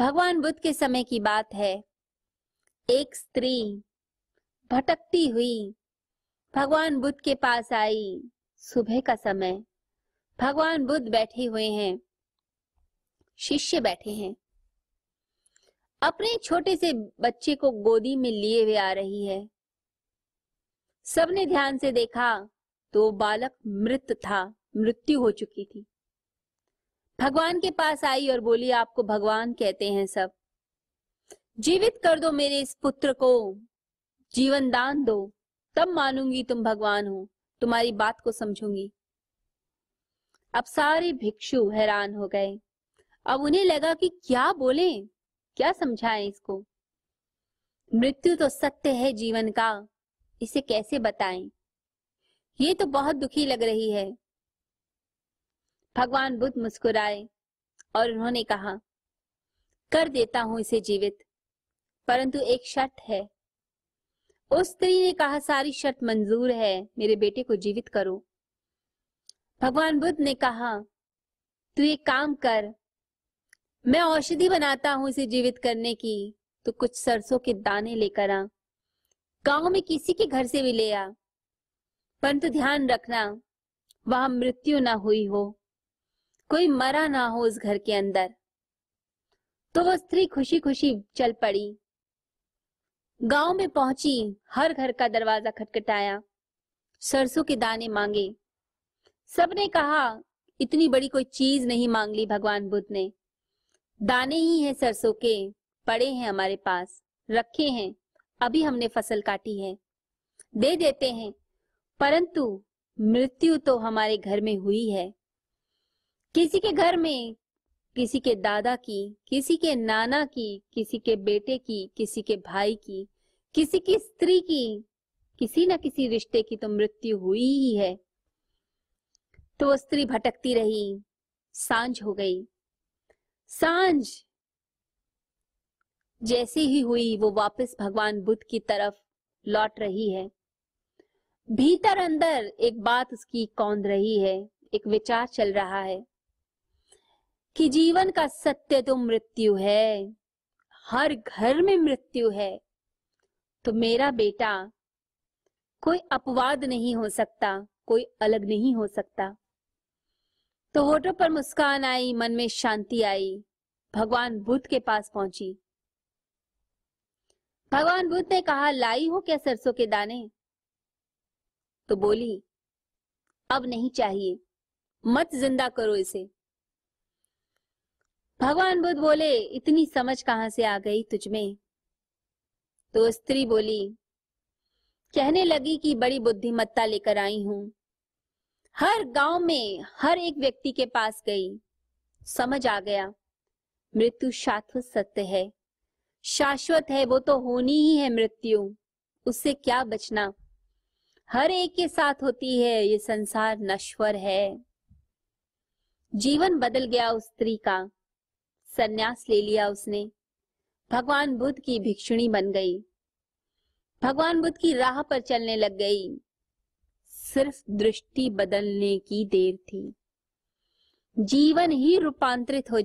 भगवान बुद्ध के समय की बात है। एक स्त्री भटकती हुई भगवान बुद्ध के पास आई सुबह का समय। भगवान बुद्ध बैठे हुए हैं, शिष्य बैठे हैं। अपने छोटे से बच्चे को गोदी में लिए हुए आ रही है। सबने ध्यान से देखा तो बालक मृत था, मृत्यु हो चुकी थी। भगवान के पास आई और बोली, आपको भगवान कहते हैं सब। जीवित कर दो मेरे इस पुत्र को। जीवन दान दो। तब मानूँगी तुम भगवान हो। तुम्हारी बात को समझूँगी। अब सारे भिक्षु हैरान हो गए। अब उन्हें लगा कि क्या बोले? क्या समझाएँ इसको? मृत्यु तो सत्य है जीवन का। इसे कैसे बताएँ? ये तो बहुत दुखी लग रही है। भगवान बुद्ध मुस्कुराए और उन्होंने कहा, कर देता हूँ इसे जीवित, परंतु एक शर्त है। उस स्त्री ने कहा, सारी शर्त मंजूर है, मेरे बेटे को जीवित करो। भगवान बुद्ध ने कहा, तू एक काम कर, मैं औषधि बनाता हूँ इसे जीवित करने की। तो कुछ सरसों के दाने लेकर आ, गाँव में किसी के घर से भी ले आ, परंतु ध्यान रखना, वहाँ मृत्यु ना हुई हो। कोई मरा ना हो उस घर के अंदर। तो वो स्त्री खुशी खुशी चल पड़ी। गाँव में पहुँची, हर घर का दरवाज़ा खटखटाया। सरसों के दाने मांगे। सबने कहा, इतनी बड़ी कोई चीज़ नहीं मांग ली भगवान बुद्ध ने। दाने ही हैं सरसों के, पड़े हैं हमारे पास, रखे हैं, अभी हमने फ़सल काटी है। दे देते हैं, परंतु मृत्यु तो हमारे घर में हुई है। किसी के घर में, किसी के दादा की, किसी के नाना की, किसी के बेटे की, किसी के भाई की, किसी की स्त्री की, किसी न किसी रिश्ते की तो मृत्यु हुई ही है। तो वो स्त्री भटकती रही, साँझ हो गई। साँझ जैसे ही हुई, वो वापस भगवान बुद्ध की तरफ़ लौट रही है। भीतर अंदर एक बात उसकी कौंध रही है, एक विचार चल रहा है। कि जीवन का सत्य तो मृत्यु है। हर घर में मृत्यु है। तो मेरा बेटा, कोई अपवाद नहीं हो सकता, कोई अलग नहीं हो सकता। तो होठों पर मुस्कान आई, मन में शांति आई। भगवान बुद्ध के पास पहुँची। भगवान बुद्ध ने कहा, लाई हो क्या सरसों के दाने? तो बोली, अब नहीं चाहिए। मत ज़िंदा करो इसे। भगवान बुद्ध बोले, इतनी समझ कहाँ से आ गई तुझमें तो स्त्री बोली, कहने लगी कि बड़ी बुद्धिमत्ता लेकर आई हूँ। हर गाँव में हर एक व्यक्ति के पास गई। समझ आ गया। मृत्यु शाश्वत सत्य है। शाश्वत है वो तो होनी ही है मृत्यु। उससे क्या बचना? हर एक के साथ होती है, ये संसार नश्वर है। जीवन बदल गया उस स्त्री का। सन्यास ले लिया उसने। भगवान बुद्ध की भिक्षुणी बन गई। भगवान बुद्ध की राह पर चलने लग गई। सिर्फ़ दृष्टि बदलने की देर थी। जीवन ही रूपांतरित हो